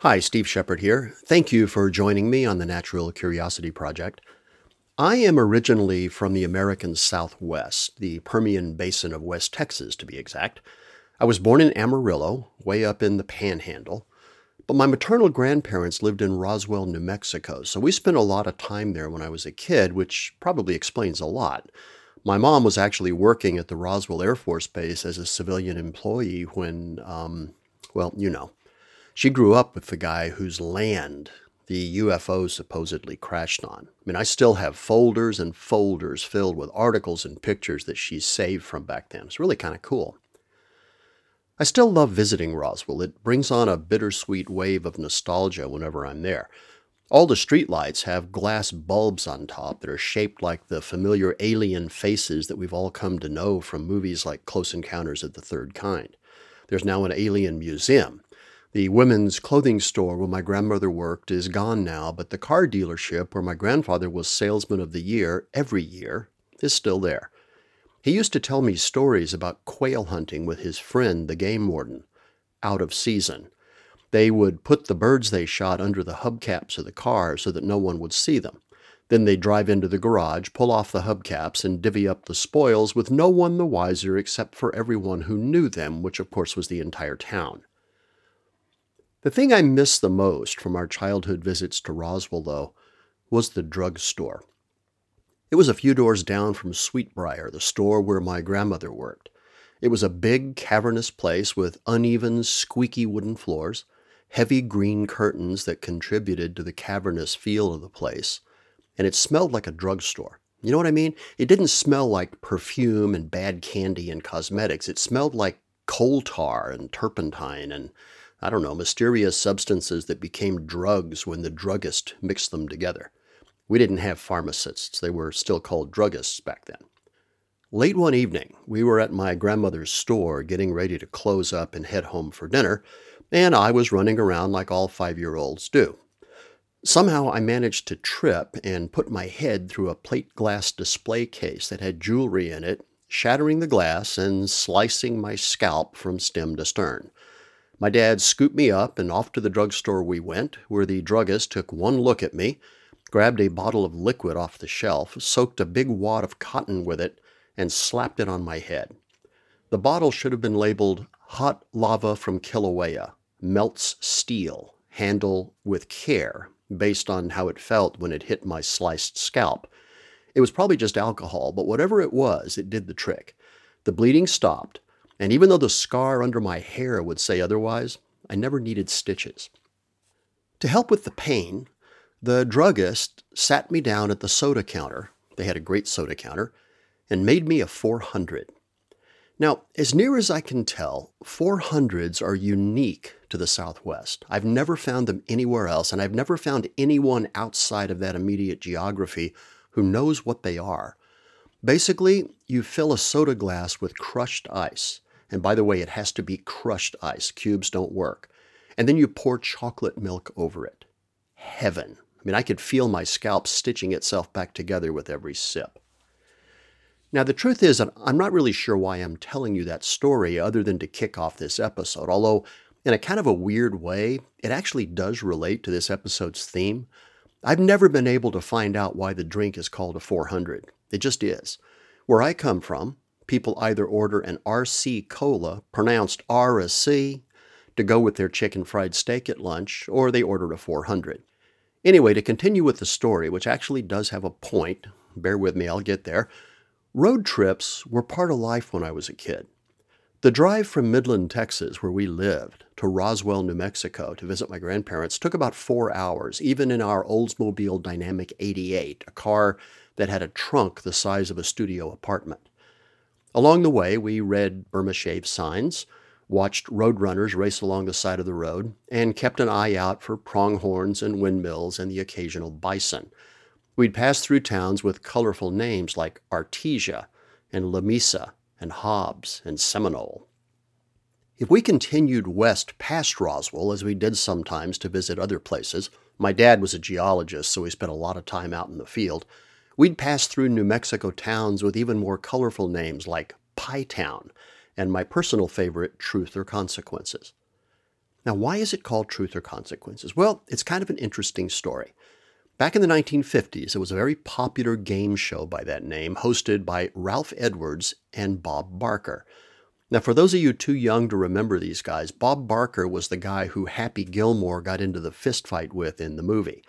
Hi, Steve Shepard here. Thank you for joining me on the Natural Curiosity Project. I am originally from the American Southwest, the Permian Basin of West Texas to be exact. I was born in Amarillo, way up in the Panhandle, but my maternal grandparents lived in Roswell, New Mexico, so we spent a lot of time there when I was a kid, which probably explains a lot. My mom was actually working at the Roswell Air Force Base as a civilian employee when, um, well, you know. She grew up with the guy whose land the UFO supposedly crashed on. I mean, I still have folders and folders filled with articles and pictures that she saved from back then. It's really kind of cool. I still love visiting Roswell. It brings on a bittersweet wave of nostalgia whenever I'm there. All the streetlights have glass bulbs on top that are shaped like the familiar alien faces that we've all come to know from movies like Close Encounters of the Third Kind. There's now an alien museum the women's clothing store where my grandmother worked is gone now, but the car dealership where my grandfather was salesman of the year every year is still there. He used to tell me stories about quail hunting with his friend, the game warden, out of season. They would put the birds they shot under the hubcaps of the car so that no one would see them. Then they'd drive into the garage, pull off the hubcaps, and divvy up the spoils with no one the wiser except for everyone who knew them, which of course was the entire town. The thing I missed the most from our childhood visits to Roswell, though, was the drugstore. It was a few doors down from Sweetbriar, the store where my grandmother worked. It was a big, cavernous place with uneven, squeaky wooden floors, heavy green curtains that contributed to the cavernous feel of the place, and it smelled like a drugstore. You know what I mean? It didn't smell like perfume and bad candy and cosmetics. It smelled like coal tar and turpentine and I don't know, mysterious substances that became drugs when the druggist mixed them together. We didn't have pharmacists, they were still called druggists back then. Late one evening, we were at my grandmother's store getting ready to close up and head home for dinner, and I was running around like all five year olds do. Somehow I managed to trip and put my head through a plate glass display case that had jewelry in it, shattering the glass and slicing my scalp from stem to stern. My dad scooped me up, and off to the drugstore we went, where the druggist took one look at me, grabbed a bottle of liquid off the shelf, soaked a big wad of cotton with it, and slapped it on my head. The bottle should have been labeled Hot Lava from Kilauea, melts steel, handle with care, based on how it felt when it hit my sliced scalp. It was probably just alcohol, but whatever it was, it did the trick. The bleeding stopped, and even though the scar under my hair would say otherwise, I never needed stitches. To help with the pain, the druggist sat me down at the soda counter. They had a great soda counter and made me a 400. Now, as near as I can tell, 400s are unique to the Southwest. I've never found them anywhere else, and I've never found anyone outside of that immediate geography who knows what they are. Basically, you fill a soda glass with crushed ice. And by the way, it has to be crushed ice. Cubes don't work. And then you pour chocolate milk over it. Heaven. I mean, I could feel my scalp stitching itself back together with every sip. Now, the truth is, I'm not really sure why I'm telling you that story other than to kick off this episode, although, in a kind of a weird way, it actually does relate to this episode's theme. I've never been able to find out why the drink is called a 400. It just is. Where I come from, people either order an RC Cola, pronounced R as C, to go with their chicken fried steak at lunch, or they order a 400. Anyway, to continue with the story, which actually does have a point, bear with me, I'll get there. Road trips were part of life when I was a kid. The drive from Midland, Texas, where we lived, to Roswell, New Mexico to visit my grandparents took about four hours, even in our Oldsmobile Dynamic 88, a car that had a trunk the size of a studio apartment. Along the way, we read Burma Shave signs, watched roadrunners race along the side of the road, and kept an eye out for pronghorns and windmills and the occasional bison. We'd pass through towns with colorful names like Artesia and Lamesa and Hobbs and Seminole. If we continued west past Roswell, as we did sometimes to visit other places, my dad was a geologist, so we spent a lot of time out in the field. We'd pass through New Mexico towns with even more colorful names like Pie Town and my personal favorite, Truth or Consequences. Now, why is it called Truth or Consequences? Well, it's kind of an interesting story. Back in the 1950s, it was a very popular game show by that name, hosted by Ralph Edwards and Bob Barker. Now, for those of you too young to remember these guys, Bob Barker was the guy who Happy Gilmore got into the fistfight with in the movie.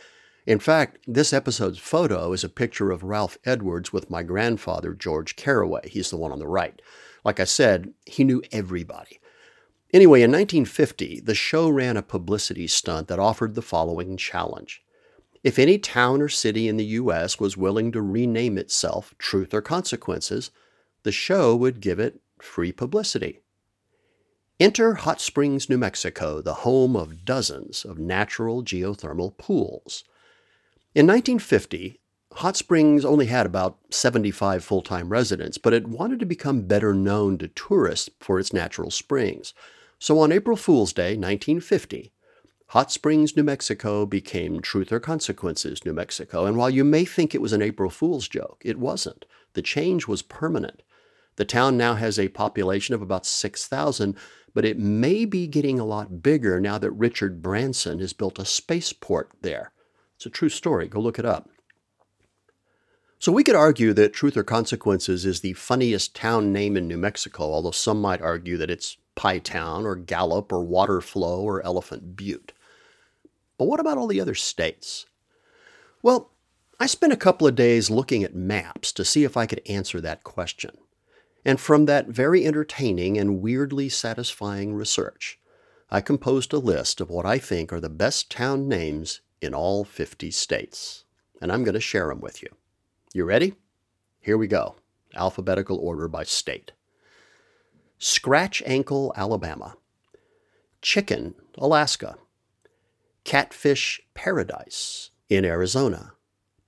In fact, this episode's photo is a picture of Ralph Edwards with my grandfather, George Carraway. He's the one on the right. Like I said, he knew everybody. Anyway, in 1950, the show ran a publicity stunt that offered the following challenge if any town or city in the U.S. was willing to rename itself Truth or Consequences, the show would give it free publicity. Enter Hot Springs, New Mexico, the home of dozens of natural geothermal pools. In 1950, Hot Springs only had about 75 full time residents, but it wanted to become better known to tourists for its natural springs. So on April Fool's Day, 1950, Hot Springs, New Mexico became Truth or Consequences, New Mexico. And while you may think it was an April Fool's joke, it wasn't. The change was permanent. The town now has a population of about 6,000, but it may be getting a lot bigger now that Richard Branson has built a spaceport there. It's a true story. Go look it up. So we could argue that Truth or Consequences is the funniest town name in New Mexico, although some might argue that it's Pie Town or Gallup or Waterflow or Elephant Butte. But what about all the other states? Well, I spent a couple of days looking at maps to see if I could answer that question. And from that very entertaining and weirdly satisfying research, I composed a list of what I think are the best town names in all 50 states. And I'm going to share them with you. You ready? Here we go. Alphabetical order by state. Scratch Ankle, Alabama. Chicken, Alaska. Catfish Paradise in Arizona,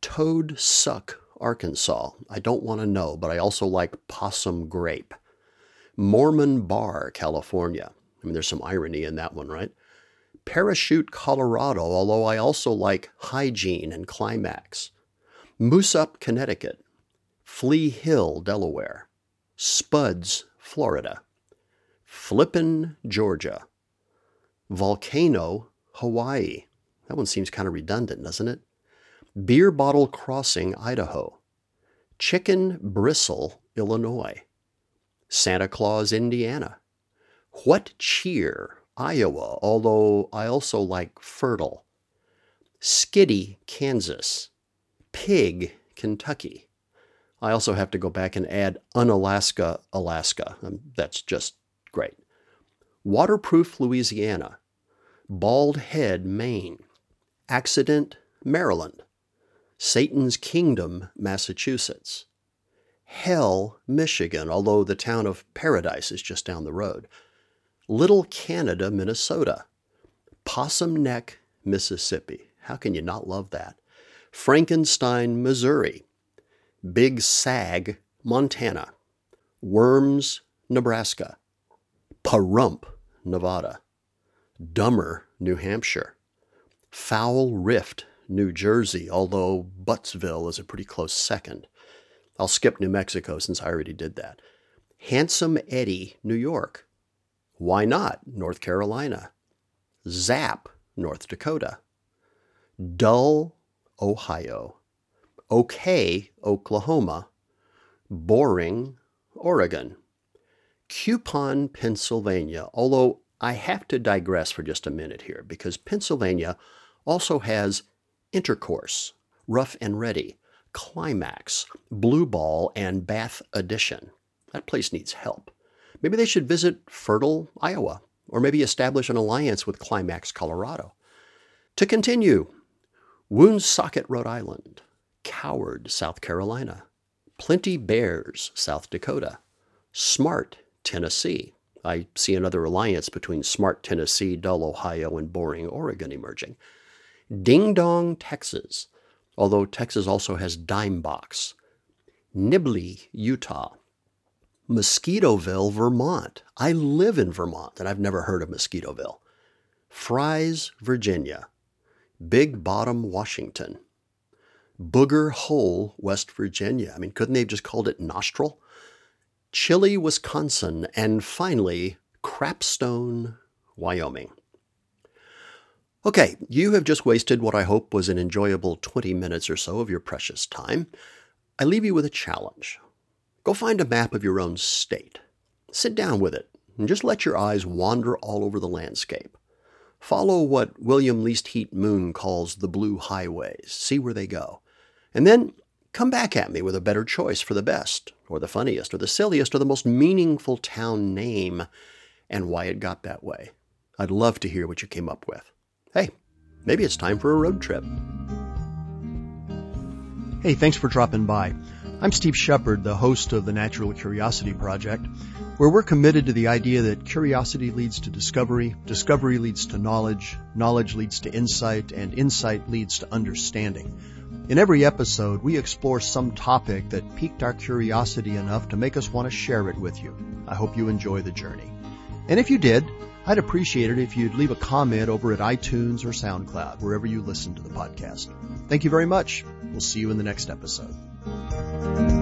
Toad Suck, Arkansas. I don't want to know, but I also like Possum Grape. Mormon Bar, California. I mean, there's some irony in that one, right? Parachute, Colorado, although I also like Hygiene and Climax. Moosup, Connecticut. Flea Hill, Delaware. Spuds, Florida. Flippin, Georgia. Volcano, Hawaii. That one seems kind of redundant, doesn't it? Beer Bottle Crossing, Idaho. Chicken Bristle, Illinois. Santa Claus, Indiana. What Cheer, Iowa, although I also like Fertile. Skiddy, Kansas. Pig, Kentucky. I also have to go back and add Unalaska, Alaska. Um, that's just great. Waterproof, Louisiana. Bald Head, Maine, Accident, Maryland, Satan's Kingdom, Massachusetts, Hell, Michigan, although the town of Paradise is just down the road, Little Canada, Minnesota, Possum Neck, Mississippi. How can you not love that? Frankenstein, Missouri, Big Sag, Montana, Worms, Nebraska, Pahrump, Nevada, Dummer, New Hampshire, Foul Rift, New Jersey, although Buttsville is a pretty close second. I'll skip New Mexico since I already did that. Handsome Eddie, New York. Why not, North Carolina? Zap, North Dakota. Dull, Ohio. Okay, Oklahoma. Boring, Oregon. Coupon, Pennsylvania, although I have to digress for just a minute here because Pennsylvania also has intercourse, rough and ready, climax, blue ball, and bath addition. That place needs help. Maybe they should visit fertile Iowa, or maybe establish an alliance with Climax, Colorado. To continue, Woonsocket, Rhode Island, Coward, South Carolina, Plenty Bears, South Dakota, Smart, Tennessee, I see another alliance between smart Tennessee, dull Ohio, and boring Oregon emerging. Ding Dong, Texas, although Texas also has Dime Box. Nibley, Utah. Mosquitoville, Vermont. I live in Vermont, and I've never heard of Mosquitoville. Fries, Virginia. Big Bottom, Washington. Booger Hole, West Virginia. I mean, couldn't they have just called it Nostril? Chili, Wisconsin, and finally, Crapstone, Wyoming. Okay, you have just wasted what I hope was an enjoyable 20 minutes or so of your precious time. I leave you with a challenge. Go find a map of your own state. Sit down with it and just let your eyes wander all over the landscape. Follow what William Least Heat Moon calls the blue highways. See where they go. And then come back at me with a better choice for the best, or the funniest, or the silliest, or the most meaningful town name and why it got that way. I'd love to hear what you came up with. Hey, maybe it's time for a road trip. Hey, thanks for dropping by. I'm Steve Shepard, the host of the Natural Curiosity Project, where we're committed to the idea that curiosity leads to discovery, discovery leads to knowledge, knowledge leads to insight, and insight leads to understanding. In every episode, we explore some topic that piqued our curiosity enough to make us want to share it with you. I hope you enjoy the journey. And if you did, I'd appreciate it if you'd leave a comment over at iTunes or SoundCloud, wherever you listen to the podcast. Thank you very much. We'll see you in the next episode. Thank you.